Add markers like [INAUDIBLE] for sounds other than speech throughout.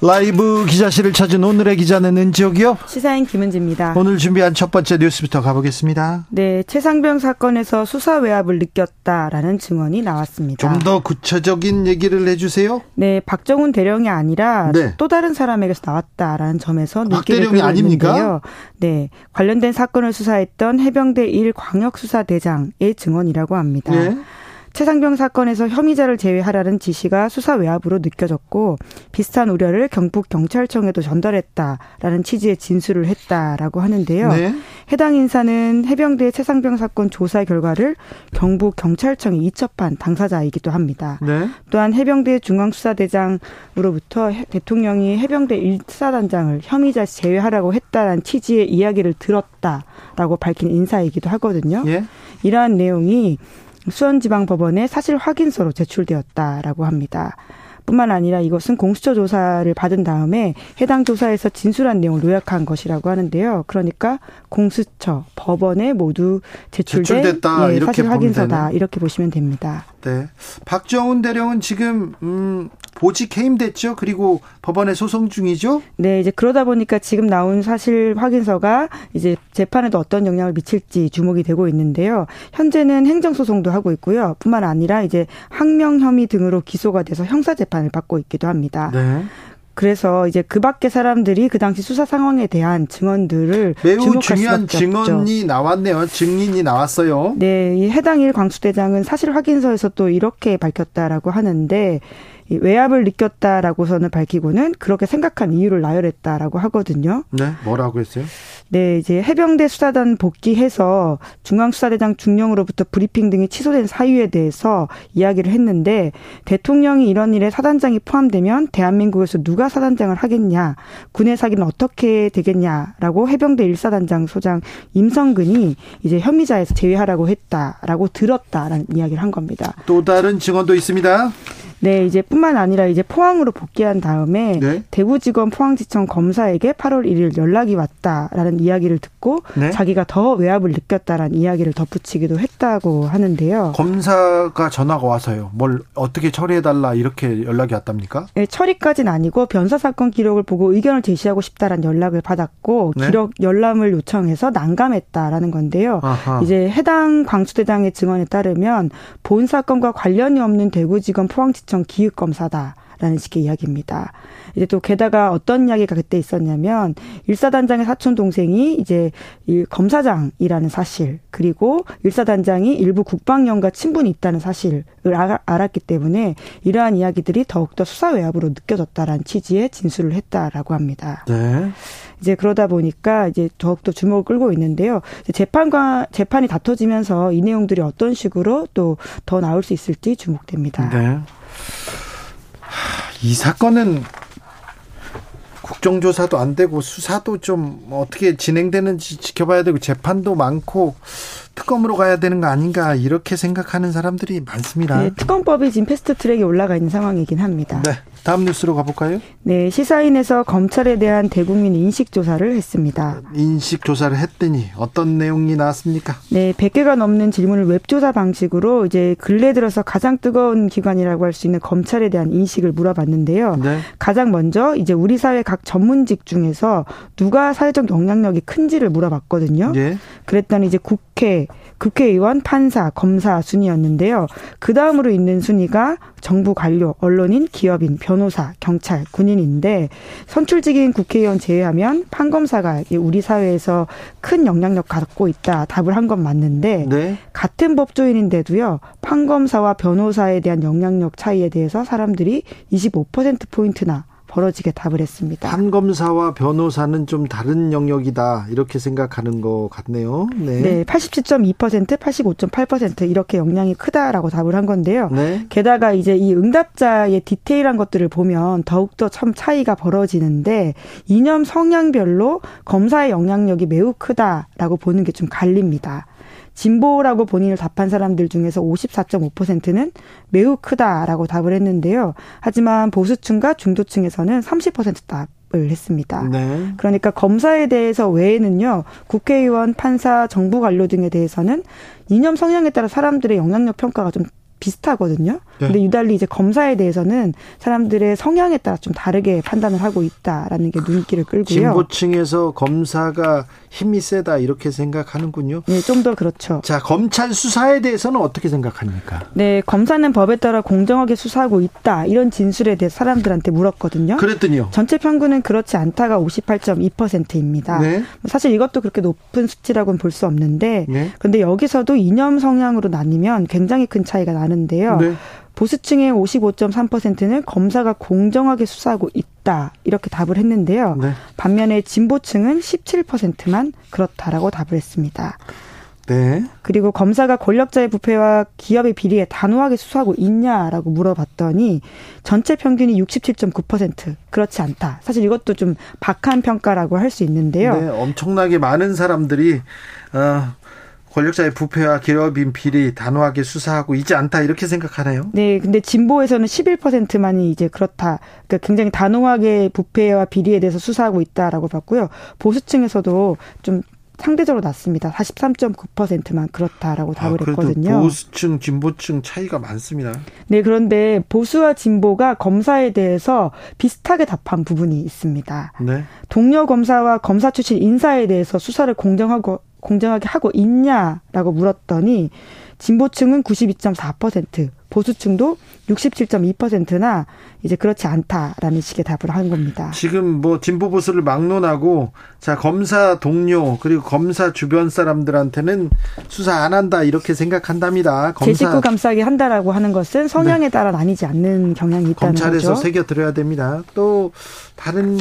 라이브 기자실을 찾은 오늘의 기자는 은지옥이요. 시사인 김은지입니다. 오늘 준비한 첫 번째 뉴스부터 가보겠습니다. 네, 최상병 사건에서 수사 외압을 느꼈다라는 증언이 나왔습니다. 좀 더 구체적인 얘기를 해주세요. 네, 박정훈 대령이 아니라 네. 또 다른 사람에게서 나왔다라는 점에서 눈길을 끌고 아닙니까? 있는데요. 네, 관련된 사건을 수사했던 해병대 1 광역수사대장의 증언이라고 합니다. 네. 최상병 사건에서 혐의자를 제외하라는 지시가 수사 외압으로 느껴졌고 비슷한 우려를 경북 경찰청에도 전달했다라는 취지의 진술을 했다라고 하는데요. 네. 해당 인사는 해병대 최상병 사건 조사 결과를 경북 경찰청에 이첩한 당사자이기도 합니다. 네. 또한 해병대 중앙수사대장으로부터 대통령이 해병대 1사단장을 혐의자 제외하라고 했다라는 취지의 이야기를 들었다라고 밝힌 인사이기도 하거든요. 예. 이러한 내용이 수원지방법원에 사실 확인서로 제출되었다라고 합니다. 뿐만 아니라 이것은 공수처 조사를 받은 다음에 해당 조사에서 진술한 내용을 요약한 것이라고 하는데요. 그러니까 공수처, 법원에 모두 제출된 제출됐다, 예, 사실 확인서다 이렇게 보시면 됩니다. 네. 박정훈 대령은 지금 음, 보직 해임됐죠. 그리고 법원에 소송 중이죠. 네, 이제 그러다 보니까 지금 나온 사실 확인서가 이제 재판에도 어떤 영향을 미칠지 주목이 되고 있는데요. 현재는 행정 소송도 하고 있고요. 뿐만 아니라 이제 항명 혐의 등으로 기소가 돼서 형사 재판을 받고 있기도 합니다. 네. 그래서 이제 그 밖의 사람들이 그 당시 수사 상황에 대한 증언들을 매우 중요한 증언이 나왔네요. 증인이 나왔어요. 네, 이 해당 일 광수대장은 사실 확인서에서 또 이렇게 밝혔다라고 하는데 외압을 느꼈다라고서는 밝히고는 그렇게 생각한 이유를 나열했다라고 하거든요. 네, 뭐라고 했어요? 네, 이제 해병대 수사단 복귀해서 중앙수사대장 중령으로부터 브리핑 등이 취소된 사유에 대해서 이야기를 했는데 대통령이 이런 일에 사단장이 포함되면 대한민국에서 누가 사단장을 하겠냐, 군의 사기는 어떻게 되겠냐라고 해병대 일사단장 소장 임성근이 이제 혐의자에서 제외하라고 했다라고 들었다라는 이야기를 한 겁니다. 또 다른 증언도 있습니다. 네, 이제 뿐만 아니라 이제 포항으로 복귀한 다음에 네? 대구지검 포항지청 검사에게 8월 1일 연락이 왔다라는 이야기를 듣고 네? 자기가 더 외압을 느꼈다라는 이야기를 덧붙이기도 했다고 하는데요. 검사가 전화가 와서요. 뭘 어떻게 처리해달라 이렇게 연락이 왔답니까? 네, 처리까지는 아니고 변사 사건 기록을 보고 의견을 제시하고 싶다라는 연락을 받았고 네? 기록 열람을 요청해서 난감했다라는 건데요. 아하. 이제 해당 광수대장의 증언에 따르면 본 사건과 관련이 없는 대구지검 포항지청 시청 기획 검사다. 라는 식의 이야기입니다. 이제 또 게다가 어떤 이야기가 그때 있었냐면 일사단장의 사촌 동생이 이제 검사장이라는 사실 그리고 일사단장이 일부 국방연과 친분이 있다는 사실을 알았기 때문에 이러한 이야기들이 더욱더 수사 외압으로 느껴졌다라는 취지의 진술을 했다라고 합니다. 네. 이제 그러다 보니까 이제 더욱더 주목을 끌고 있는데요. 재판과 재판이 다퉈지면서 이 내용들이 어떤 식으로 또 더 나올 수 있을지 주목됩니다. 네. 이 사건은 국정조사도 안 되고 수사도 좀 어떻게 진행되는지 지켜봐야 되고 재판도 많고 특검으로 가야 되는 거 아닌가 이렇게 생각하는 사람들이 많습니다. 네, 특검법이 지금 패스트 트랙에 올라가 있는 상황이긴 합니다. 네. 다음 뉴스로 가볼까요? 네, 시사인에서 검찰에 대한 대국민 인식 조사를 했습니다. 인식 조사를 했더니 어떤 내용이 나왔습니까? 네, 100개가 넘는 질문을 웹조사 방식으로 이제 근래 들어서 가장 뜨거운 기관이라고 할 수 있는 검찰에 대한 인식을 물어봤는데요. 네. 가장 먼저 이제 우리 사회 각 전문직 중에서 누가 사회적 영향력이 큰지를 물어봤거든요. 네. 그랬더니 이제 국 국회 국회의원, 판사, 검사 순이었는데요. 그 다음으로 있는 순위가 정부 관료, 언론인, 기업인, 변호사, 경찰, 군인인데 선출직인 국회의원 제외하면 판검사가 우리 사회에서 큰 영향력 갖고 있다 답을 한 건 맞는데 네. 같은 법조인인데도요 판검사와 변호사에 대한 영향력 차이에 대해서 사람들이 25% 포인트나 벌어지게 답을 했습니다. 판검사와 변호사는 좀 다른 영역이다 이렇게 생각하는 것 같네요. 네, 네 87.2%, 85.8% 이렇게 영향이 크다라고 답을 한 건데요. 네. 게다가 이제 이 응답자의 디테일한 것들을 보면 더욱더 참 차이가 벌어지는데 이념 성향별로 검사의 영향력이 매우 크다라고 보는 게 좀 갈립니다. 진보라고 본인을 답한 사람들 중에서 54.5%는 매우 크다라고 답을 했는데요. 하지만 보수층과 중도층에서는 30% 답을 했습니다. 네. 그러니까 검사에 대해서 외에는요, 국회의원, 판사, 정부 관료 등에 대해서는 이념 성향에 따라 사람들의 영향력 평가가 좀 비슷하거든요. 네. 근데 유달리 이제 검사에 대해서는 사람들의 성향에 따라 좀 다르게 판단을 하고 있다라는 게 눈길을 끌고요. 진보층에서 검사가 힘이 세다 이렇게 생각하는군요. 네, 좀 더 그렇죠. 자, 검찰 수사에 대해서는 어떻게 생각합니까? 네, 검사는 법에 따라 공정하게 수사하고 있다. 이런 진술에 대해 사람들한테 물었거든요. 그랬더니요. 전체 평균은 그렇지 않다가 58.2%입니다. 네. 사실 이것도 그렇게 높은 수치라고는 볼 수 없는데 네. 근데 여기서도 이념 성향으로 나뉘면 굉장히 큰 차이가 나 는데요. 네. 보수층의 55.3%는 검사가 공정하게 수사하고 있다 이렇게 답을 했는데요. 네. 반면에 진보층은 17%만 그렇다라고 답을 했습니다. 네. 그리고 검사가 권력자의 부패와 기업의 비리에 단호하게 수사하고 있냐라고 물어봤더니 전체 평균이 67.9% 그렇지 않다. 사실 이것도 좀 박한 평가라고 할 수 있는데요. 네, 엄청나게 많은 사람들이 어, 권력자의 부패와 기업인 비리 단호하게 수사하고 있지 않다 이렇게 생각하나요? 네, 근데 진보에서는 11%만이 이제 그렇다. 그러니까 굉장히 단호하게 부패와 비리에 대해서 수사하고 있다라고 봤고요. 보수층에서도 좀 상대적으로 낮습니다. 43.9%만 그렇다라고 아, 답을 아, 했거든요. 보수층, 진보층 차이가 많습니다. 네, 그런데 보수와 진보가 검사에 대해서 비슷하게 답한 부분이 있습니다. 네. 동료 검사와 검사 출신 인사에 대해서 수사를 공정하고 공정하게 하고 있냐라고 물었더니 진보층은 92.4%, 보수층도 67.2%나 이제 그렇지 않다라는 식의 답을 한 겁니다. 지금 뭐 진보 보수를 막론하고 자 검사 동료 그리고 검사 주변 사람들한테는 수사 안 한다 이렇게 생각한답니다. 검사 제 식구 감싸기 한다라고 하는 것은 성향에 네. 따라 나뉘지 않는 경향이 있다는 검찰에서 거죠. 새겨 들어야 됩니다. 또 다른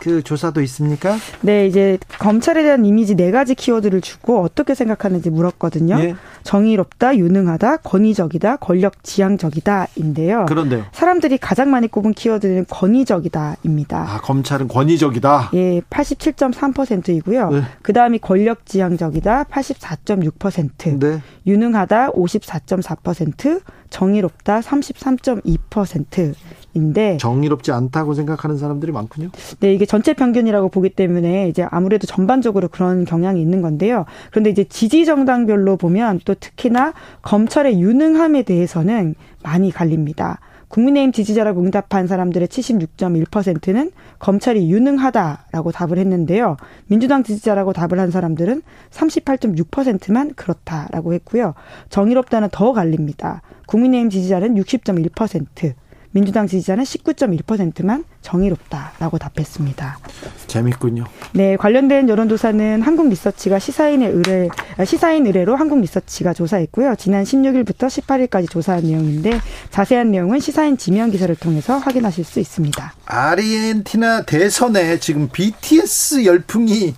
그 조사도 있습니까? 네, 이제 검찰에 대한 이미지 네 가지 키워드를 주고 어떻게 생각하는지 물었거든요. 예. 정의롭다, 유능하다, 권위적이다, 권력 지향적이다인데요. 그런데요. 사람들이 가장 많이 꼽은 키워드는 권위적이다입니다. 아, 검찰은 권위적이다. 예, 87.3%이고요. 네. 그다음이 권력 지향적이다 84.6%. 네. 유능하다 54.4%, 정의롭다 33.2%. 인데 정의롭지 않다고 생각하는 사람들이 많군요. 네, 이게 전체 평균이라고 보기 때문에 이제 아무래도 전반적으로 그런 경향이 있는 건데요. 그런데 이제 지지 정당별로 보면 또 특히나 검찰의 유능함에 대해서는 많이 갈립니다. 국민의힘 지지자라고 응답한 사람들의 76.1%는 검찰이 유능하다라고 답을 했는데요. 민주당 지지자라고 답을 한 사람들은 38.6%만 그렇다라고 했고요. 정의롭다는 더 갈립니다. 국민의힘 지지자는 60.1%, 민주당 지지자는 19.1%만 정의롭다라고 답했습니다. 재밌군요. 네, 관련된 여론조사는 한국리서치가 시사인의 의뢰, 시사인 의뢰로 한국리서치가 조사했고요. 지난 16일부터 18일까지 조사한 내용인데 자세한 내용은 시사인 지명 기사를 통해서 확인하실 수 있습니다. 아르헨티나 대선에 지금 BTS 열풍이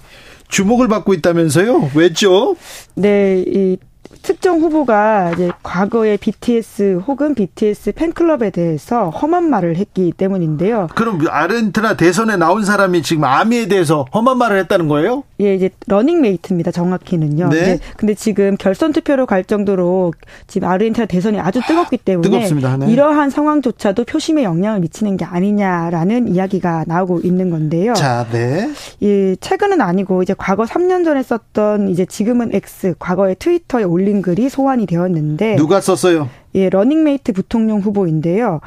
주목을 받고 있다면서요? 왜죠? 네, 이 특정 후보가 이제 과거에 BTS 혹은 BTS 팬클럽에 대해서 험한 말을 했기 때문인데요. 그럼 아르헨티나 대선에 나온 사람이 지금 아미에 대해서 험한 말을 했다는 거예요? 예, 이제 러닝메이트입니다. 정확히는요. 네. 네. 근데 지금 결선 투표로 갈 정도로 지금 아르헨티나 대선이 아주 뜨겁기 때문에 뜨겁습니다. 네. 이러한 상황조차도 표심에 영향을 미치는 게 아니냐라는 이야기가 나오고 있는 건데요. 자, 네. 예, 최근은 아니고 이제 과거 3년 전에 썼던 이제 지금은 X 과거에 트위터에 올린 글이 소환이 되었는데 누가 썼어요? 예, 러닝메이트 부통령 후보인데요.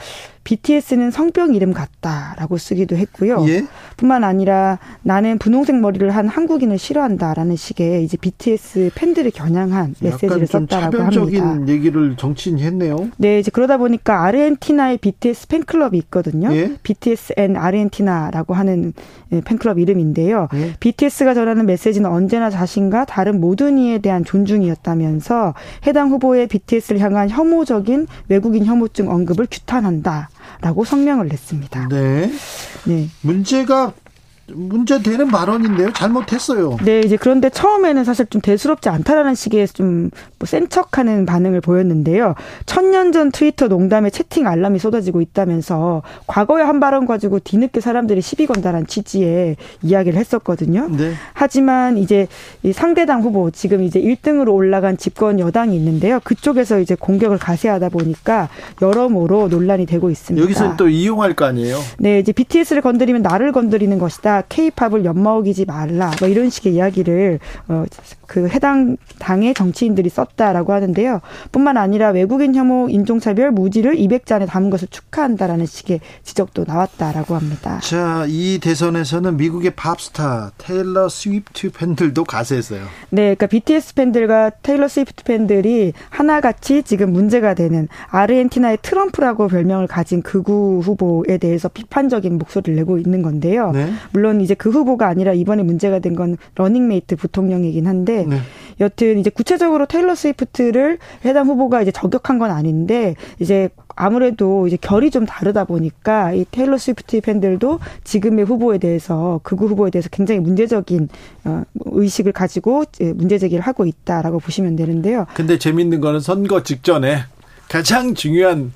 BTS는 성병 이름 같다라고 쓰기도 했고요. 예? 뿐만 아니라 나는 분홍색 머리를 한 한국인을 싫어한다라는 식의 이제 BTS 팬들을 겨냥한 메시지를 썼다라고 차별적인 합니다. 얘기를 정치인이 했네요. 네, 이제 그러다 보니까 아르헨티나의 BTS 팬클럽이 있거든요. 예? BTS and 아르헨티나라고 하는 예, 팬클럽 이름인데요. 예? BTS가 전하는 메시지는 언제나 자신과 다른 모든 이에 대한 존중이었다면서 해당 후보의 BTS를 향한 혐오적인 외국인 혐오증 언급을 규탄한다 라고 성명을 냈습니다. 네. 네. 문제가 문제되는 발언인데요. 잘못했어요. 네, 이제 그런데 처음에는 사실 좀 대수롭지 않다라는 식의 좀센 척하는 반응을 보였는데요. 천년 전 트위터 농담에 채팅 알람이 쏟아지고 있다면서 과거의 한 발언 가지고 뒤늦게 사람들이 시비 건다라는 취지의 이야기를 했었거든요. 네. 하지만 이제 이 상대당 후보 지금 이제 1등으로 올라간 집권 여당이 있는데요. 그쪽에서 이제 공격을 가세하다 보니까 여러모로 논란이 되고 있습니다. 여기서 또 이용할 거 아니에요. 네, 이제 BTS를 건드리면 나를 건드리는 것이다. K-팝을 엿먹이지 말라. 뭐 이런 식의 이야기를 어, 그 해당 당의 정치인들이 썼다라고 하는데요. 뿐만 아니라 외국인 혐오, 인종차별, 무지를 200자 안에 담은 것을 축하한다라는 식의 지적도 나왔다라고 합니다. 자, 이 대선에서는 미국의 팝스타 테일러 스위프트 팬들도 가세했어요. 네, 그러니까 BTS 팬들과 테일러 스위프트 팬들이 하나같이 지금 문제가 되는 아르헨티나의 트럼프라고 별명을 가진 극우 후보에 대해서 비판적인 목소리를 내고 있는 건데요. 네. 물론 이제 그 후보가 아니라 이번에 문제가 된 건 러닝메이트 부통령이긴 한데 네. 여튼 이제 구체적으로 테일러 스위프트를 해당 후보가 이제 저격한 건 아닌데 이제 아무래도 이제 결이 좀 다르다 보니까 이 테일러 스위프트 팬들도 지금의 후보에 대해서 극우 후보에 대해서 굉장히 문제적인 어, 의식을 가지고 문제 제기를 하고 있다라고 보시면 되는데요. 근데 재밌는 거는 선거 직전에 가장 중요한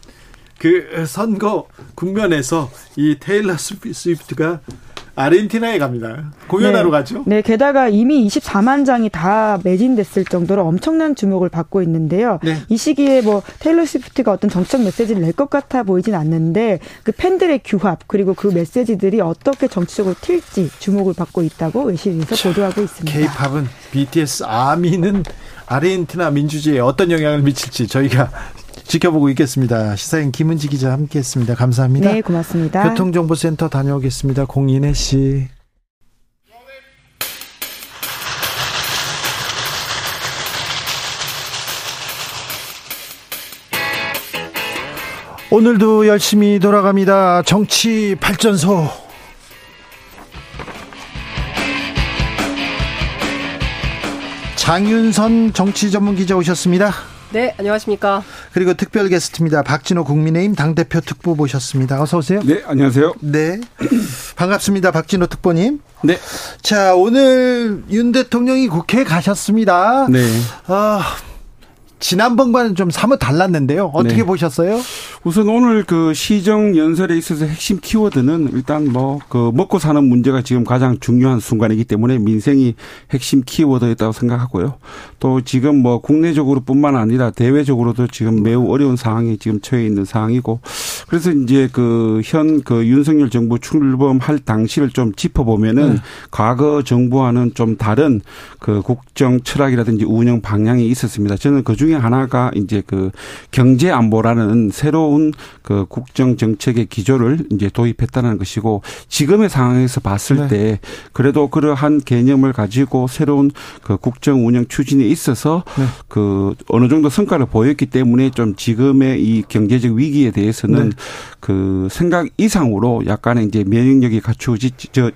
그 선거 국면에서 이 테일러 스위프트가 아르헨티나에 갑니다. 공연하러 네. 가죠. 네, 게다가 이미 24만 장이 다 매진됐을 정도로 엄청난 주목을 받고 있는데요. 네. 이 시기에 뭐 테일러 스위프트가 어떤 정책 메시지를 낼 것 같아 보이진 않는데 그 팬들의 규합 그리고 그 메시지들이 어떻게 정치적으로 튈지 주목을 받고 있다고 외신에서 보도하고 있습니다. K-팝은 BTS 아미는 아르헨티나 민주주의에 어떤 영향을 미칠지 저희가 지켜보고 있겠습니다. 시사인 김은지 기자 함께했습니다. 감사합니다. 네, 고맙습니다. 교통정보센터 다녀오겠습니다. 공인혜 씨. 오늘도 열심히 돌아갑니다. 정치 발전소. 장윤선 정치 전문 기자 오셨습니다. 네, 안녕하십니까. 그리고 특별 게스트입니다. 박진호 국민의힘 당대표 특보 모셨습니다. 어서 오세요. 네, 안녕하세요. 네. [CLEARS THROAT] 반갑습니다. 박진호 특보님. 네. 자, 오늘 윤 대통령이 국회에 가셨습니다. 네. 아, 지난번과는 좀 사뭇 달랐는데요. 어떻게 네. 보셨어요? 우선 오늘 그 시정 연설에 있어서 핵심 키워드는 일단 뭐 그 먹고 사는 문제가 지금 가장 중요한 순간이기 때문에 민생이 핵심 키워드였다고 생각하고요. 또 지금 뭐 국내적으로뿐만 아니라 대외적으로도 지금 매우 어려운 상황이 지금 처해 있는 상황이고 그래서 이제 그 현그 윤석열 정부 출범할 당시를 좀 짚어보면은 네. 과거 정부와는 좀 다른 그 국정 철학이라든지 운영 방향이 있었습니다. 저는 그중 에 하나가 이제 그 경제 안보라는 새로운 그 국정 정책의 기조를 이제 도입했다는 것이고 지금의 상황에서 봤을 네. 때 그래도 그러한 개념을 가지고 새로운 그 국정 운영 추진에 있어서 네. 그 어느 정도 성과를 보였기 때문에 좀 지금의 이 경제적 위기에 대해서는 네. 그 생각 이상으로 약간의 이제 면역력이 갖추어지 저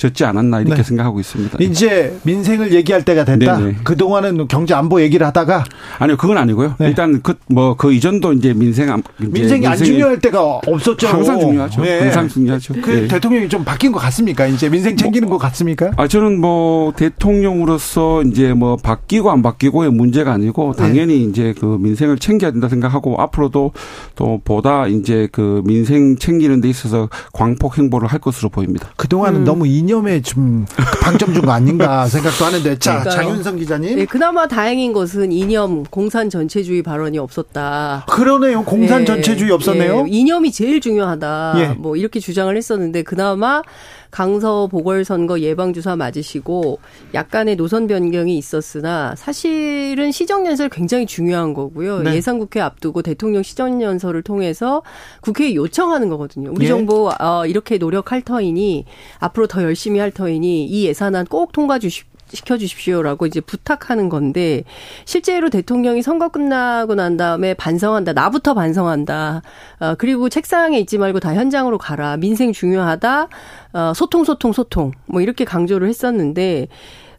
졌지 않았나 이렇게 네. 생각하고 있습니다. 이제 민생을 얘기할 때가 됐다. 네네. 그동안은 경제 안보 얘기를 하다가 아니요, 그건 아니고요. 네. 일단 그 뭐 그 이전도 이제 민생 안- 이제 민생이 안 중요할 때가 없었죠. 항상 중요하죠. 네. 항상 중요하죠. 그 네. 대통령이 좀 바뀐 것 같습니까? 이제 민생 챙기는 것 같습니까? 아, 저는 뭐 대통령으로서 이제 뭐 바뀌고 안 바뀌고의 문제가 아니고 당연히 이제 그 민생을 챙겨야 된다 생각하고 앞으로도 또 보다 이제 그 민생 챙기는 데 있어서 광폭 행보를 할 것으로 보입니다. 그동안은 음. 너무 이념에 좀 방점 준 거 아닌가 생각도 하는데 자 그러니까요. 장윤성 기자님. 네, 그나마 다행인 것은 이념 공산 전체주의 발언이 없었다. 그러네요. 공산 네, 전체주의 없었네요. 네, 이념이 제일 중요하다. 예. 뭐 이렇게 주장을 했었는데 그나마 강서 보궐선거 예방주사 맞으시고 약간의 노선 변경이 있었으나 사실은 시정연설 굉장히 중요한 거고요. 네. 예산국회 앞두고 대통령 시정연설을 통해서 국회에 요청하는 거거든요. 우리 예. 정부 어, 이렇게 노력할 터이니 앞으로 더 열심히 할 터이니 이 예산안 꼭 통과 주십시오. 시켜 주십시오라고 이제 부탁하는 건데 실제로 대통령이 선거 끝나고 난 다음에 반성한다. 나부터 반성한다. 어, 그리고 책상에 있지 말고 다 현장으로 가라. 민생 중요하다. 어, 소통, 소통, 소통. 뭐 이렇게 강조를 했었는데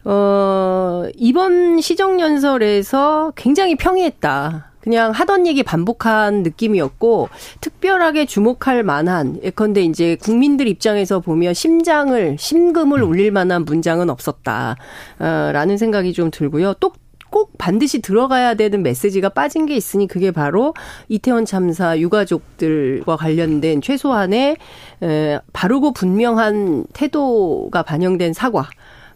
어, 이번 시정연설에서 굉장히 평이했다. 그냥 하던 얘기 반복한 느낌이었고 특별하게 주목할 만한 예컨대 이제 국민들 입장에서 보면 심장을 심금을 울릴 만한 문장은 없었다라는 생각이 좀 들고요. 또꼭 반드시 들어가야 되는 메시지가 빠진 게 있으니 그게 바로 이태원 참사 유가족들과 관련된 최소한의 바르고 분명한 태도가 반영된 사과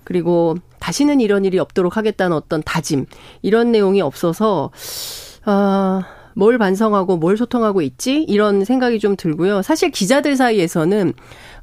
그리고 다시는 이런 일이 없도록 하겠다는 어떤 다짐 이런 내용이 없어서 아, 뭘 반성하고 뭘 소통하고 있지? 이런 생각이 좀 들고요. 사실 기자들 사이에서는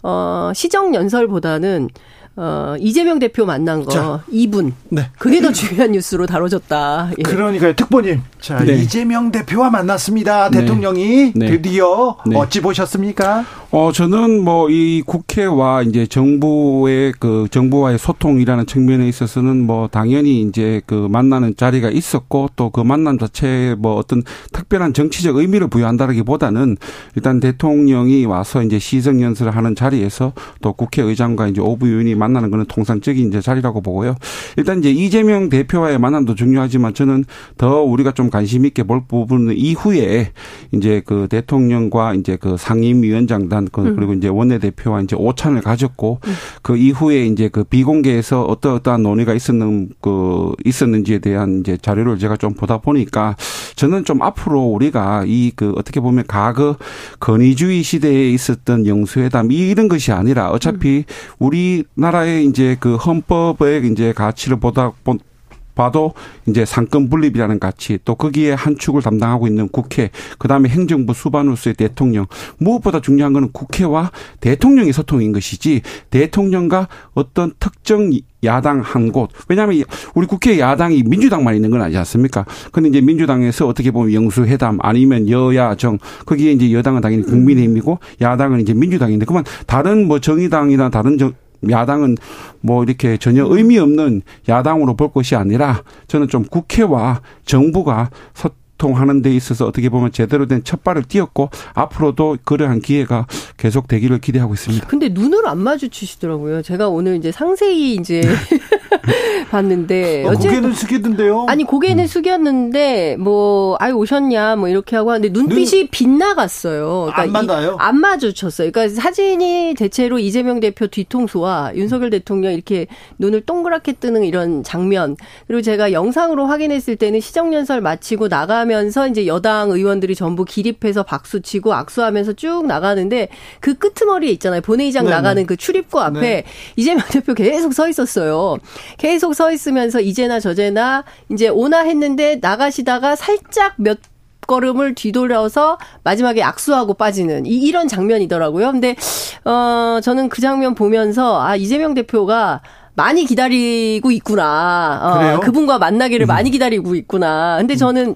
어, 시정 연설보다는 어, 이재명 대표 만난 거 자, 2분. 네. 그게 더 중요한 뉴스로 다뤄졌다. 예. 그러니까요. 특보님. 자, 네. 이재명 대표와 만났습니다. 네. 대통령이 네. 드디어 네. 어찌 보셨습니까? 어, 저는 뭐 이 국회와 이제 정부의 그 정부와의 소통이라는 측면에 있어서는 뭐 당연히 이제 그 만나는 자리가 있었고 또 그 만남 자체에 뭐 어떤 특별한 정치적 의미를 부여한다라기보다는 일단 대통령이 와서 이제 시정 연설을 하는 자리에서 또 국회의장과 이제 오부 의원이 만나는 거는 통상적인 이제 자리라고 보고요. 일단 이제 이재명 대표와의 만남도 중요하지만 저는 더 우리가 좀 관심 있게 볼 부분은 이후에 이제 그 대통령과 이제 그 상임위원장단 그 음. 그리고 이제 원내대표와 이제 오찬을 가졌고 음. 그 이후에 이제 그 비공개에서 어떠 어떠한 논의가 있었는 그 있었는지에 대한 이제 자료를 제가 좀 보다 보니까 저는 좀 앞으로 우리가 이 그 어떻게 보면 과거 건의주의 시대에 있었던 영수회담 이런 것이 아니라 어차피 음. 우리나라 우리나라의 이제 그 헌법의 이제 가치를 보다 봐도 이제 상권 분립이라는 가치 또 거기에 한 축을 담당하고 있는 국회 그다음에 행정부 수반으로서의 대통령 무엇보다 중요한 거는 국회와 대통령의 소통인 것이지 대통령과 어떤 특정 야당 한 곳. 왜냐하면 우리 국회 야당이 민주당만 있는 건 아니지 않습니까? 근데 이제 민주당에서 어떻게 보면 영수회담 아니면 여야 정 거기에 이제 여당은 당연히 국민의힘이고 야당은 이제 민주당인데 그만 다른 뭐 정의당이나 다른 정, 야당은 뭐 이렇게 전혀 의미 없는 야당으로 볼 것이 아니라 저는 좀 국회와 정부가 소통하는 데 있어서 어떻게 보면 제대로 된 첫발을 띄었고 앞으로도 그러한 기회가 계속 되기를 기대하고 있습니다. 근데 눈을 안 마주치시더라고요. 제가 오늘 이제 상세히 이제 [LAUGHS] [LAUGHS] 봤는데 어, 고개는 숙이던데요. 아니 고개는 음. 숙였는데 뭐 아이 오셨냐 뭐 이렇게 하고 하는데 눈빛이 눈, 빗나갔어요. 그러니까 안 맞나요? 안 마주쳤어요. 그러니까 사진이 대체로 이재명 대표 뒤통수와 윤석열 대통령 이렇게 눈을 동그랗게 뜨는 이런 장면 그리고 제가 영상으로 확인했을 때는 시정연설 마치고 나가면서 이제 여당 의원들이 전부 기립해서 박수치고 악수하면서 쭉 나가는데 그 끄트머리에 있잖아요. 본회의장 네네. 나가는 그 출입구 앞에 네. 이재명 대표 계속 서 있었어요. 계속 서 있으면서 이제나 저제나 이제 오나 했는데 나가시다가 살짝 몇 걸음을 뒤돌아서 마지막에 악수하고 빠지는 이, 이런 장면이더라고요. 근데 어 저는 그 장면 보면서 아 이재명 대표가 많이 기다리고 있구나. 어, 그분과 만나기를 음. 많이 기다리고 있구나. 근데 저는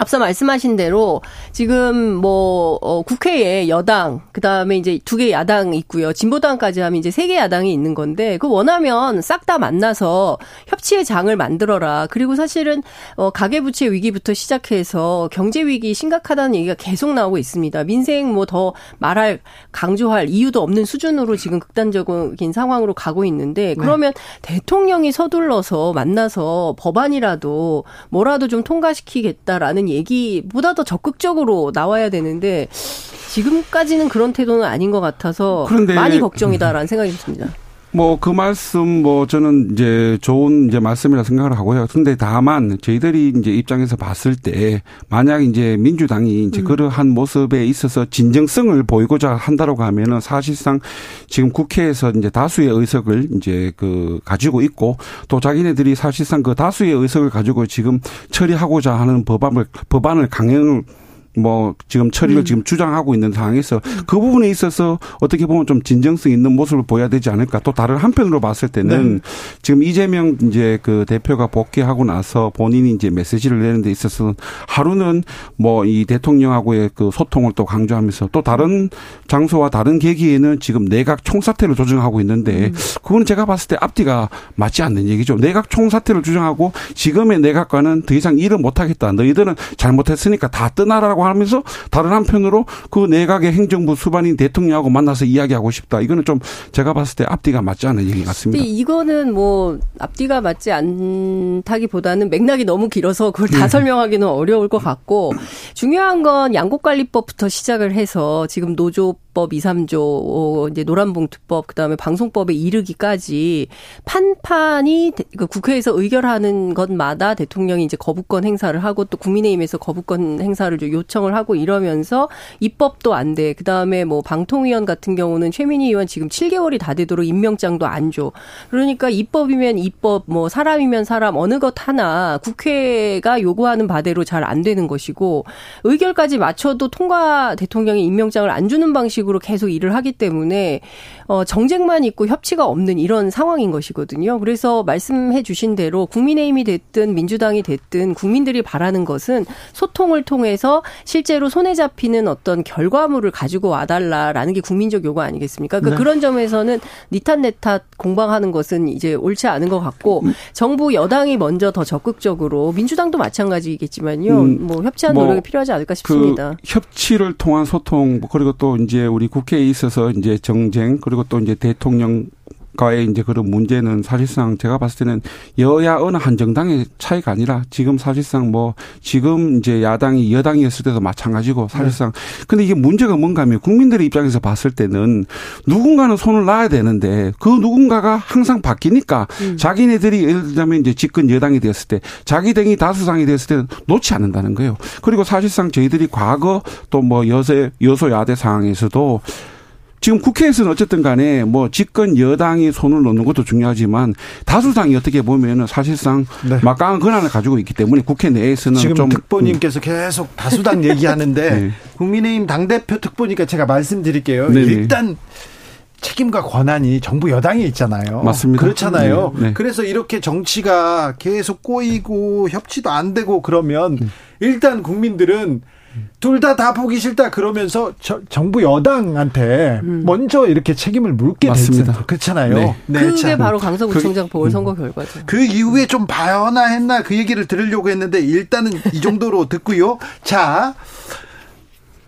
앞서 말씀하신 대로 지금 뭐 어, 국회에 여당 그다음에 이제 두 개 야당 있고요. 진보당까지 하면 이제 세 개 야당이 있는 건데 그 원하면 싹 다 만나서 협치의 장을 만들어라. 그리고 사실은 어 가계 부채 위기부터 시작해서 경제 위기 심각하다는 얘기가 계속 나오고 있습니다. 민생 뭐 더 말할 강조할 이유도 없는 수준으로 지금 극단적인 상황으로 가고 있는데 네. 그러면 네. 대통령이 서둘러서 만나서 법안이라도 뭐라도 좀 통과시키겠다라는 얘기보다 더 적극적으로 나와야 되는데 지금까지는 그런 태도는 아닌 것 같아서 많이 걱정이다라는 생각이 듭니다. 뭐 그 말씀 뭐 저는 이제 좋은 이제 말씀이라 생각을 하고요. 근데 다만 저희들이 이제 입장에서 봤을 때 만약 이제 민주당이 이제 음. 그러한 모습에 있어서 진정성을 보이고자 한다라고 하면은 사실상 지금 국회에서 이제 다수의 의석을 이제 그 가지고 있고 또 자기네들이 사실상 그 다수의 의석을 가지고 지금 처리하고자 하는 법안을 법안을 강행을 뭐 지금 처리를 음. 지금 주장하고 있는 상황에서 그 부분에 있어서 어떻게 보면 좀 진정성 있는 모습을 보여야 되지 않을까. 또 다른 한편으로 봤을 때는 네. 지금 이재명 이제 그 대표가 복귀하고 나서 본인이 이제 메시지를 내는 데 있어서 하루는 뭐 이 대통령하고의 그 소통을 또 강조하면서 또 다른 장소와 다른 계기에는 지금 내각 총사퇴를 조정하고 있는데 음. 그거는 제가 봤을 때 앞뒤가 맞지 않는 얘기죠. 내각 총사퇴를 주장하고 지금의 내각과는 더 이상 일을 못 하겠다. 너희들은 잘못했으니까 다 떠나라고 있다고 하면서 다른 한편으로 그 내각의 행정부 수반인 대통령하고 만나서 이야기하고 싶다. 이거는 좀 제가 봤을 때 앞뒤가 맞지 않은 얘기 같습니다. 이거는 뭐 앞뒤가 맞지 않다기보다는 맥락이 너무 길어서 그걸 다 네. 설명하기는 어려울 것 같고 중요한 건 양곡관리법부터 시작을 해서 지금 노조 법 2, 3조 이제 노란봉투법 그 다음에 방송법에 이르기까지 판판이 그 국회에서 의결하는 것마다 대통령이 이제 거부권 행사를 하고 또 국민의힘에서 거부권 행사를 요청을 하고 이러면서 입법도 안 돼. 그 다음에 뭐 방통위원 같은 경우는 최민희 의원 지금 7개월이 다 되도록 임명장도 안 줘. 그러니까 입법이면 입법 뭐 사람이면 사람 어느 것 하나 국회가 요구하는 바대로 잘 안 되는 것이고 의결까지 맞춰도 통과 대통령이 임명장을 안 주는 방식 으로 식으로 계속 일을 하기 때문에 어 정쟁만 있고 협치가 없는 이런 상황인 것이거든요. 그래서 말씀해 주신 대로 국민의힘이 됐든 민주당이 됐든 국민들이 바라는 것은 소통을 통해서 실제로 손에 잡히는 어떤 결과물을 가지고 와달라라는 게 국민적 요구 아니겠습니까? 그러니까 네. 그런 점에서는 니탄 네탓 공방하는 것은 이제 옳지 않은 것 같고 정부 여당이 먼저 더 적극적으로 민주당도 마찬가지겠지만요. 음, 뭐 협치한 뭐 노력이 필요하지 않을까 싶습니다. 그 협치를 통한 소통 그리고 또 이제 우리 국회에 있어서 이제 정쟁 그리고 또 이제 대통령 과의 이제 그런 문제는 사실상 제가 봤을 때는 여야 어느 한 정당의 차이가 아니라 지금 사실상 뭐 지금 이제 야당이 여당이었을 때도 마찬가지고 사실상 네. 근데 이게 문제가 뭔가 하면 국민들의 입장에서 봤을 때는 누군가는 손을 놔야 되는데 그 누군가가 항상 바뀌니까 음. 자기네들이 예를 들자면 이제 집권 여당이 되었을 때 자기 당이 다수당이 되었을 때는 놓지 않는다는 거예요. 그리고 사실상 저희들이 과거 또 뭐 여세 여소야대 상황에서도 지금 국회에서는 어쨌든 간에 뭐 집권 여당이 손을 놓는 것도 중요하지만 다수당이 어떻게 보면은 사실상 네. 막강한 권한을 가지고 있기 때문에 국회 내에서는 지금 좀 특보님께서 음. 계속 다수당 [LAUGHS] 얘기하는데 네. 국민의힘 당대표 특보니까 제가 말씀드릴게요. 네네. 일단 책임과 권한이 정부 여당에 있잖아요. 맞습니다. 그렇잖아요. 네. 네. 그래서 이렇게 정치가 계속 꼬이고 협치도 안 되고 그러면 음. 일단 국민들은 둘다다 다 보기 싫다 그러면서 저, 정부 여당한테 음. 먼저 이렇게 책임을 물게 맞습니다. 그렇잖아요. 네. 네. 그게 참. 바로 강서구청장 그, 보궐선거 음. 결과죠. 그 이후에 좀 봐야나 했나 그 얘기를 들으려고 했는데 일단은 이 정도로 [LAUGHS] 듣고요. 자.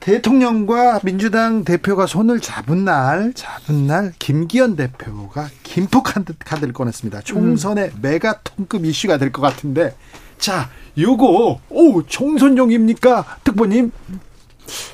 대통령과 민주당 대표가 손을 잡은 날, 잡은 날, 김기현 대표가 김포 카드를 꺼냈습니다. 총선의 음. 메가통급 이슈가 될 것 같은데, 자, 요거 오 총선용입니까, 특보님?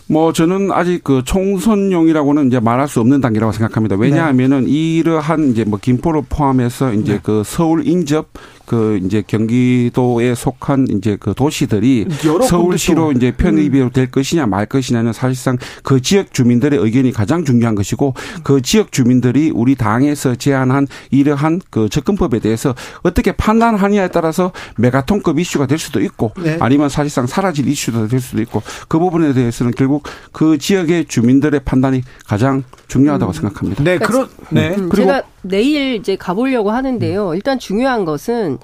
뭐 저는 아직 그 총선용이라고는 이제 말할 수 없는 단계라고 생각합니다. 왜냐하면은 네. 이러한 이제 뭐 김포를 포함해서 이제 네. 그 서울 인접 그 이제 경기도에 속한 이제 그 도시들이 서울시로 이제 편입이 음. 될 것이냐 말 것이냐는 사실상 그 지역 주민들의 의견이 가장 중요한 것이고 그 지역 주민들이 우리 당에서 제안한 이러한 그 접근법에 대해서 어떻게 판단하느냐에 따라서 메가톤급 이슈가 될 수도 있고 네. 아니면 사실상 사라질 이슈도 될 수도 있고 그 부분에 대해서는 결국 그 지역의 주민들의 판단이 가장 중요하다고 음. 생각합니다. 네, 그렇 네. 음, 제가 내일 이제 가보려고 하는데요. 일단 중요한 것은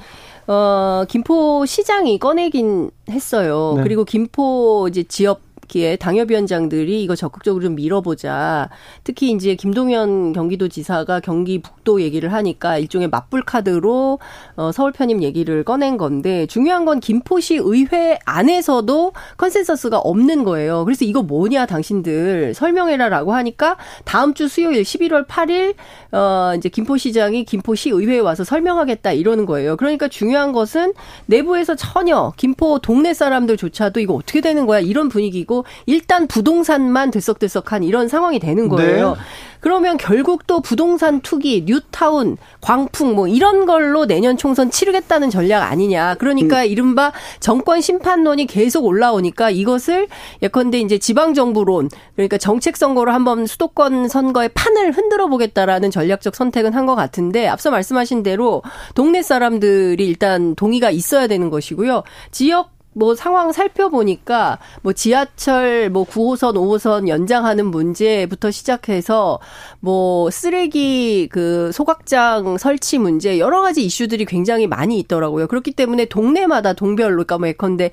어, 김포 시장이 꺼내긴 했어요. 네. 그리고 김포 이제 지역 기에 당협위원장들이 이거 적극적으로 좀 밀어보자. 특히 이제 김동연 경기도지사가 경기 북도 얘기를 하니까 일종의 맞불 카드로 어, 서울 편입 얘기를 꺼낸 건데 중요한 건 김포시 의회 안에서도 컨센서스가 없는 거예요. 그래서 이거 뭐냐 당신들 설명해라라고 하니까 다음 주 수요일 11월 8일 어 이제 김포시장이 김포시 의회에 와서 설명하겠다 이러는 거예요. 그러니까 중요한 것은 내부에서 전혀 김포 동네 사람들조차도 이거 어떻게 되는 거야 이런 분위기고 아니고 일단 부동산만 들썩들썩한 이런 상황이 되는 거예요. 네. 그러면 결국 또 부동산 투기, 뉴타운, 광풍 뭐 이런 걸로 내년 총선 치르겠다는 전략 아니냐. 그러니까 음. 이른바 정권 심판론이 계속 올라오니까 이것을 예컨대 이제 지방 정부론 그러니까 정책 선거로 한번 수도권 선거의 판을 흔들어 보겠다라는 전략적 선택은 한 것 같은데 앞서 말씀하신 대로 동네 사람들이 일단 동의가 있어야 되는 것이고요. 지역 뭐 상황 살펴보니까 뭐 지하철 뭐 9호선, 5호선 연장하는 문제부터 시작해서 뭐 쓰레기 그 소각장 설치 문제 여러 가지 이슈들이 굉장히 많이 있더라고요. 그렇기 때문에 동네마다 동별로 그러니까 뭐 예컨대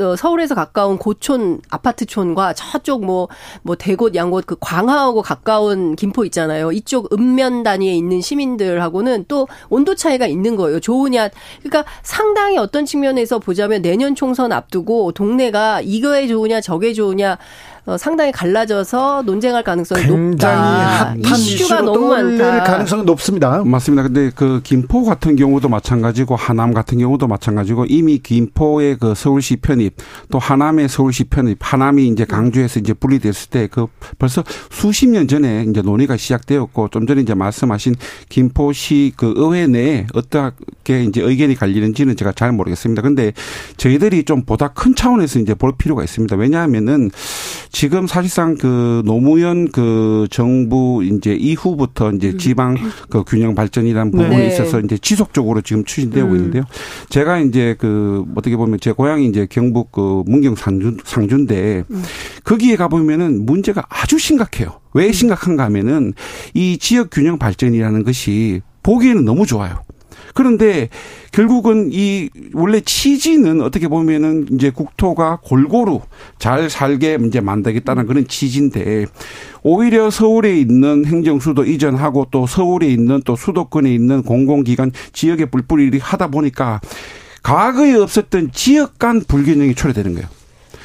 어, 서울에서 가까운 고촌 아파트촌과 저쪽 뭐뭐 뭐 대곳 양곳 그 광화하고 가까운 김포 있잖아요. 이쪽 읍면 단위에 있는 시민들하고는 또 온도 차이가 있는 거예요. 좋으냐 그러니까 상당히 어떤 측면에서 보자면 내년 총선 총선 앞두고 동네가 이거에 좋으냐 저게 좋으냐 어, 상당히 갈라져서 논쟁할 가능성이 높다. 이슈가 너무 많다. 가능성이 높습니다. 맞습니다. 근데 그 김포 같은 경우도 마찬가지고 하남 같은 경우도 마찬가지고 이미 김포의 그 서울시 편입 또 하남의 서울시 편입 하남이 이제 강주에서 이제 분리됐을 때 그 벌써 수십 년 전에 이제 논의가 시작되었고 좀 전에 이제 말씀하신 김포시 그 의회 내에 어떻게 이제 의견이 갈리는지는 제가 잘 모르겠습니다. 근데 저희들이 좀 보다 큰 차원에서 이제 볼 필요가 있습니다. 왜냐하면은 지금 사실상 그 노무현 그 정부 이제 이후부터 이제 음. 지방 그 균형 발전이라는 네. 부분에 네. 있어서 이제 지속적으로 지금 추진되고 음. 있는데요. 제가 이제 그 어떻게 보면 제 고향이 이제 경북 그 문경 상준 상주인데 음. 거기에 가 보면은 문제가 아주 심각해요. 왜 음. 심각한가 하면은 이 지역 균형 발전이라는 것이 보기에는 너무 좋아요. 그런데 결국은 이 원래 취지는 어떻게 보면은 이제 국토가 골고루 잘 살게 이제 만들겠다는 그런 취지인데 오히려 서울에 있는 행정수도 이전하고 또 서울에 있는 또 수도권에 있는 공공기관 지역에 뿔뿔이 하다 보니까 과거에 없었던 지역 간 불균형이 초래되는 거예요.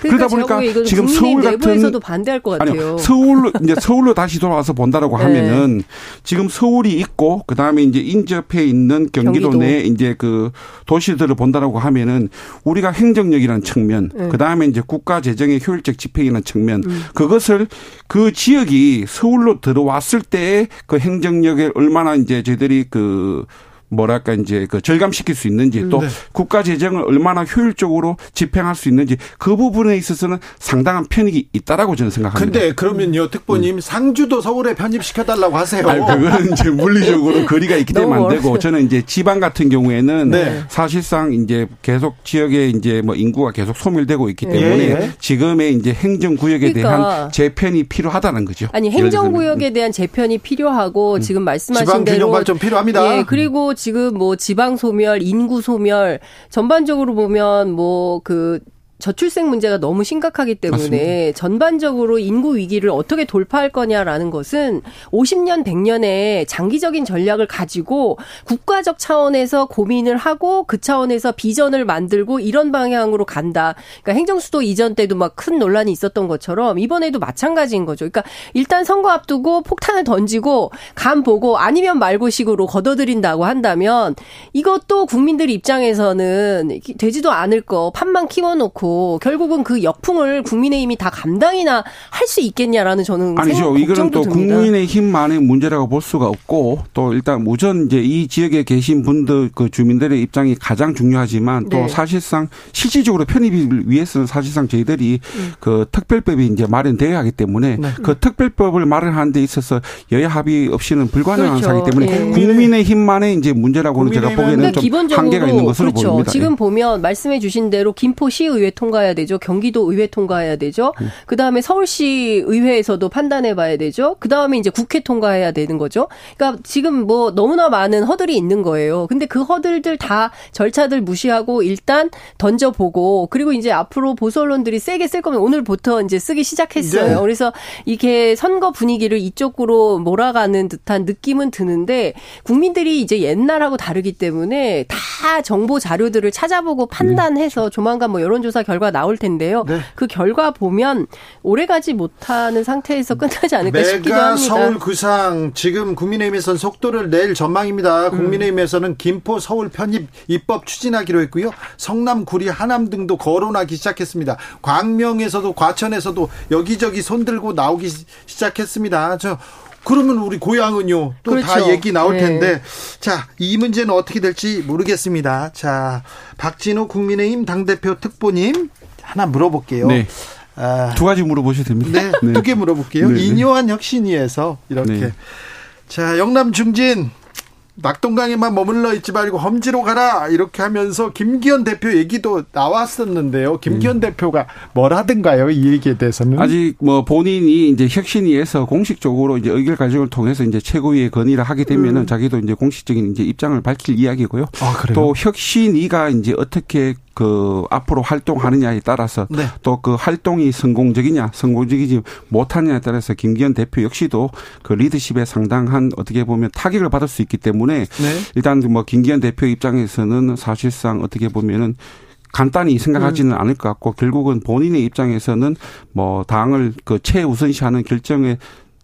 그러니까 그러다 보니까 지금 서울 같은 반대할 것 같아요. 아니요, 서울로 [LAUGHS] 이제 서울로 다시 돌아와서 본다라고 네. 하면은 지금 서울이 있고 그 다음에 이제 인접해 있는 경기도, 경기도. 내 이제 그 도시들을 본다라고 하면은 우리가 행정력이라는 측면, 네. 그 다음에 이제 국가 재정의 효율적 집행이라는 측면, 음. 그것을 그 지역이 서울로 들어왔을 때 그 행정력에 얼마나 이제 저희들이 그 뭐랄까 이제 그 절감시킬 수 있는지 또 네. 국가 재정을 얼마나 효율적으로 집행할 수 있는지 그 부분에 있어서는 상당한 편익이 있다라고 저는 생각합니다. 근데 그러면요, 특보님 음. 상주도 서울에 편입시켜 달라고 하세요. 아니, 그거는 이제 물리적으로 [LAUGHS] 거리가 있기 때문에 안 되고 저는 이제 지방 같은 경우에는 네. 사실상 이제 계속 지역에 이제 뭐 인구가 계속 소멸되고 있기 때문에 예, 예. 지금의 이제 행정 구역에 그러니까. 대한 재편이 필요하다는 거죠. 아니 행정 구역에 대한 재편이 필요하고 음. 지금 말씀하신 지방 대로 균형 발전 필요합니다. 예, 그리고 지금 뭐 지방 소멸, 인구 소멸 전반적으로 보면 뭐그 저출생 문제가 너무 심각하기 때문에 맞습니다. 전반적으로 인구 위기를 어떻게 돌파할 거냐라는 것은 50년, 100년의 장기적인 전략을 가지고 국가적 차원에서 고민을 하고 그 차원에서 비전을 만들고 이런 방향으로 간다. 그러니까 행정수도 이전 때도 막 큰 논란이 있었던 것처럼 이번에도 마찬가지인 거죠. 그러니까 일단 선거 앞두고 폭탄을 던지고 간 보고 아니면 말고 식으로 걷어들인다고 한다면 이것도 국민들 입장에서는 되지도 않을 거 판만 키워놓고 결국은 그 역풍을 국민의힘이 다 감당이나 할 수 있겠냐라는 저는 아니죠. 이거는 또 듭니다. 국민의힘만의 문제라고 볼 수가 없고 또 일단 우선 이제 이 지역에 계신 분들 그 주민들의 입장이 가장 중요하지만 또 네. 사실상 실질적으로 편입을 위해서는 사실상 저희들이 음. 그 특별법이 이제 마련되어야 하기 때문에 네. 그 특별법을 마련하는 데 있어서 여야 합의 없이는 불가능한 그렇죠. 사기 때문에 네. 국민의힘만의 이제 문제라고는 제가 보기에는 좀 한계가 있는 것으로 그렇죠. 보입니다. 지금 예. 보면 말씀해 주신 대로 김포시의회 통과해야 되죠. 경기도 의회 통과해야 되죠. 음. 그 다음에 서울시 의회에서도 판단해 봐야 되죠. 그 다음에 이제 국회 통과해야 되는 거죠. 그러니까 지금 뭐 너무나 많은 허들이 있는 거예요. 근데 그 허들들 다 절차들 무시하고 일단 던져보고 그리고 이제 앞으로 보수 언론들이 세게 쓸 거면 오늘부터 이제 쓰기 시작했어요. 네. 그래서 이게 선거 분위기를 이쪽으로 몰아가는 듯한 느낌은 드는데 국민들이 이제 옛날하고 다르기 때문에 다 정보 자료들을 찾아보고 판단해서 조만간 뭐 여론조사 결과 나올 텐데요. 네. 그 결과 보면 오래가지 못하는 상태에서 끝나지 않을까 싶기도 합니다. 서울 구상 지금 국민의힘에서는 속도를 낼 전망입니다. 음. 국민의힘에서는 김포 서울 편입 입법 추진하기로 했고요. 성남 구리 하남 등도 거론하기 시작했습니다. 광명에서도 과천에서도 여기저기 손들고 나오기 시작했습니다. 저 그러면 우리 고향은요 또다 그렇죠. 얘기 나올 네. 텐데 네. 자이 문제는 어떻게 될지 모르겠습니다. 자 박진호 국민의힘 당 대표 특보님 하나 물어볼게요. 네. 아, 두 가지 물어보셔도 됩니다. 네, 네. 두개 물어볼게요. 네, 네. 이뇨한 혁신위에서 이렇게 네. 자 영남 중진 낙동강에만 머물러 있지 말고 험지로 가라 이렇게 하면서 김기현 대표 얘기도 나왔었는데요. 김기현 음. 대표가 뭘 하든가요? 이 얘기에 대해서는 아직 뭐 본인이 이제 혁신위에서 공식적으로 이제 의결 과정을 통해서 이제 최고위의 건의를 하게 되면은 음. 자기도 이제 공식적인 이제 입장을 밝힐 이야기고요. 아, 또 혁신위가 이제 어떻게 그 앞으로 활동하느냐에 따라서 네. 또그 활동이 성공적이냐 성공적이지 못하느냐에 따라서 김기현 대표 역시도 그 리더십에 상당한 어떻게 보면 타격을 받을 수 있기 때문에 네. 일단 뭐 김기현 대표 입장에서는 사실상 어떻게 보면은 간단히 생각하지는 음. 않을 것 같고 결국은 본인의 입장에서는 뭐 당을 그 최우선시하는 결정에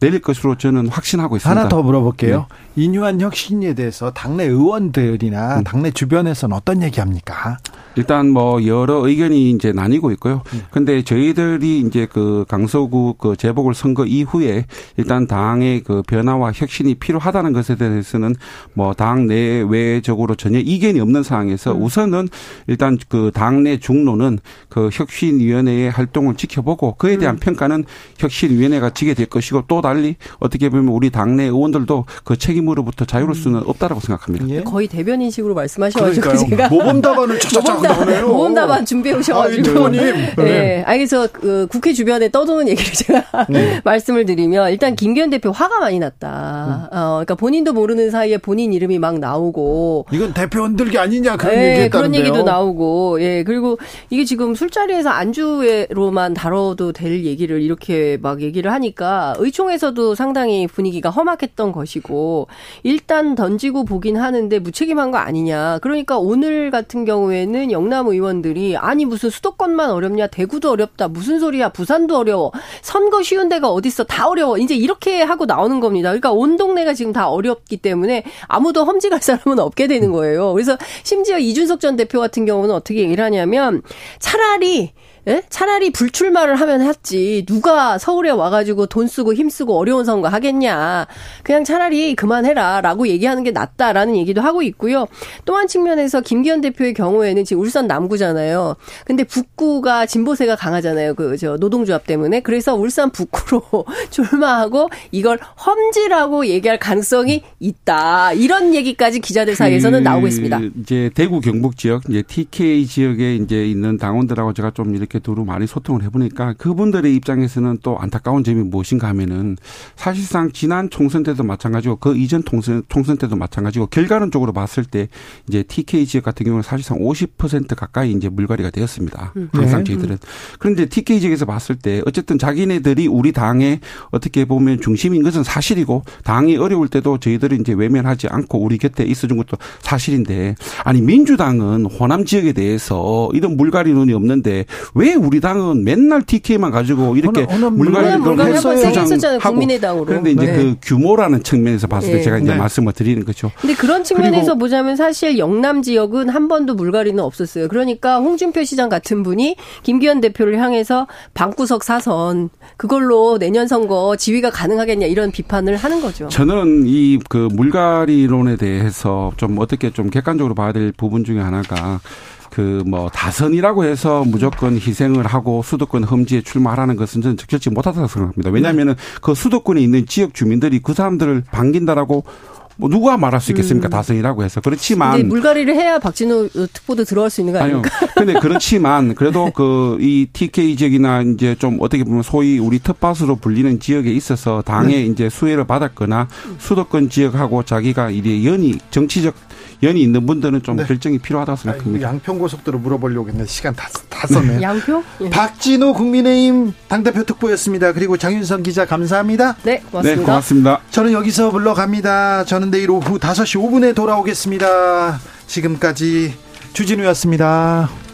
내릴 것으로 저는 확신하고 있습니다. 하나 더 물어볼게요. 네. 인유한 혁신에 대해서 당내 의원들이나 음. 당내 주변에서는 어떤 얘기합니까? 일단 뭐 여러 의견이 이제 나뉘고 있고요. 네. 근데 저희들이 이제 그 강서구 그 재보궐 선거 이후에 일단 당의 그 변화와 혁신이 필요하다는 것에 대해서는 뭐 당 내외적으로 전혀 이견이 없는 상황에서 음. 우선은 일단 그 당내 중로는 그 혁신위원회의 활동을 지켜보고 그에 대한 음. 평가는 혁신위원회가 지게 될 것이고 또 달리 어떻게 보면 우리 당내 의원들도 그 책임으로부터 자유로울 수는 음. 없다라고 생각합니다. 예? 거의 대변인식으로 말씀하셔가지고 제가 모범 답안을 착착착 나오네요. 모범 답안 준비해 오셔가지고. 아, 네. 네. 아 그래서 그 국회 주변에 떠도는 얘기를 제가 [LAUGHS] 네. 말씀을 드리면 일단 김기현 대표 화가 많이 났다. 음. 어, 그러니까 본인도 모르는 사이에 본인 이름이 막 나오고. 이건 대표 흔들기 아니냐 그런 네, 얘기 그런 얘기도 나오고. 예 그리고 이게 지금 술자리에서 안주로만 다뤄도 될 얘기를 이렇게 막 얘기를 하니까 의총에 서도 상당히 분위기가 험악했던 것이고 일단 던지고 보긴 하는데 무책임한 거 아니냐. 그러니까 오늘 같은 경우에는 영남 의원들이 아니 무슨 수도권만 어렵냐 대구도 어렵다 무슨 소리야 부산도 어려워 선거 쉬운 데가 어딨어 다 어려워 이제 이렇게 하고 나오는 겁니다. 그러니까 온 동네가 지금 다 어렵기 때문에 아무도 험지 갈 사람은 없게 되는 거예요. 그래서 심지어 이준석 전 대표 같은 경우는 어떻게 얘기를 하냐면 차라리 예? 차라리 불출마를 하면 했지. 누가 서울에 와가지고 돈 쓰고 힘 쓰고 어려운 선거 하겠냐. 그냥 차라리 그만해라. 라고 얘기하는 게 낫다라는 얘기도 하고 있고요. 또 한 측면에서 김기현 대표의 경우에는 지금 울산 남구잖아요. 근데 북구가 진보세가 강하잖아요. 그, 저, 노동조합 때문에. 그래서 울산 북구로 [LAUGHS] 출마하고 이걸 험지라고 얘기할 가능성이 있다. 이런 얘기까지 기자들 사이에서는 그 나오고 있습니다. 이제 대구 경북 지역, 이제 TK 지역에 이제 있는 당원들하고 제가 좀 이렇게 이렇게 두루 많이 소통을 해보니까 그분들의 입장에서는 또 안타까운 점이 무엇인가 하면은 사실상 지난 총선 때도 마찬가지고 그 이전 총선, 총선 때도 마찬가지고 결과론적으로 봤을 때 이제 TK 지역 같은 경우는 사실상 50% 가까이 이제 물갈이가 되었습니다. 음. 항상 네. 저희들은. 그런데 TK 지역에서 봤을 때 어쨌든 자기네들이 우리 당에 어떻게 보면 중심인 것은 사실이고 당이 어려울 때도 저희들이 이제 외면하지 않고 우리 곁에 있어준 것도 사실인데 아니 민주당은 호남 지역에 대해서 이런 물갈이론이 없는데 왜왜 우리 당은 맨날 TK만 가지고 이렇게 물갈이를 했었잖아요. 국민의당으로. 그런데 이제 네. 그 규모라는 측면에서 봤을 때 네. 제가 이제 네. 말씀을 드리는 거죠. 근데 그런 측면에서 보자면 사실 영남 지역은 한 번도 물갈이는 없었어요. 그러니까 홍준표 시장 같은 분이 김기현 대표를 향해서 방구석 사선 그걸로 내년 선거 지위가 가능하겠냐 이런 비판을 하는 거죠. 저는 이 그 물갈이론에 대해서 좀 어떻게 좀 객관적으로 봐야 될 부분 중에 하나가 그 뭐 다선이라고 해서 무조건 희생을 하고 수도권 험지에 출마하라는 것은 저는 적절치 못하다고 생각합니다. 왜냐하면은 네. 그 수도권에 있는 지역 주민들이 그 사람들을 반긴다라고 뭐 누가 말할 수 있겠습니까? 음. 다선이라고 해서 그렇지만 물갈이를 해야 박진호 특보도 들어갈 수 있는 거 아닙니까? 아니요. 근데 그렇지만 [LAUGHS] 그래도 그 이 TK 지역이나 이제 좀 어떻게 보면 소위 우리 텃밭으로 불리는 지역에 있어서 당에 네. 이제 수혜를 받았거나 수도권 지역하고 자기가 이제 연이 정치적 연이 있는 분들은 좀 네. 결정이 필요하다고 생각합니다. 양평고속도로 물어보려고 했는데 시간 다, 다 썼네요. 양평? 예. 박진호 국민의힘 당대표 특보였습니다. 그리고 장윤선 기자 감사합니다. 네, 고맙습니다. 네, 고맙습니다. 저는 여기서 물러갑니다. 저는 내일 오후 5시 5분에 돌아오겠습니다. 지금까지 주진우였습니다.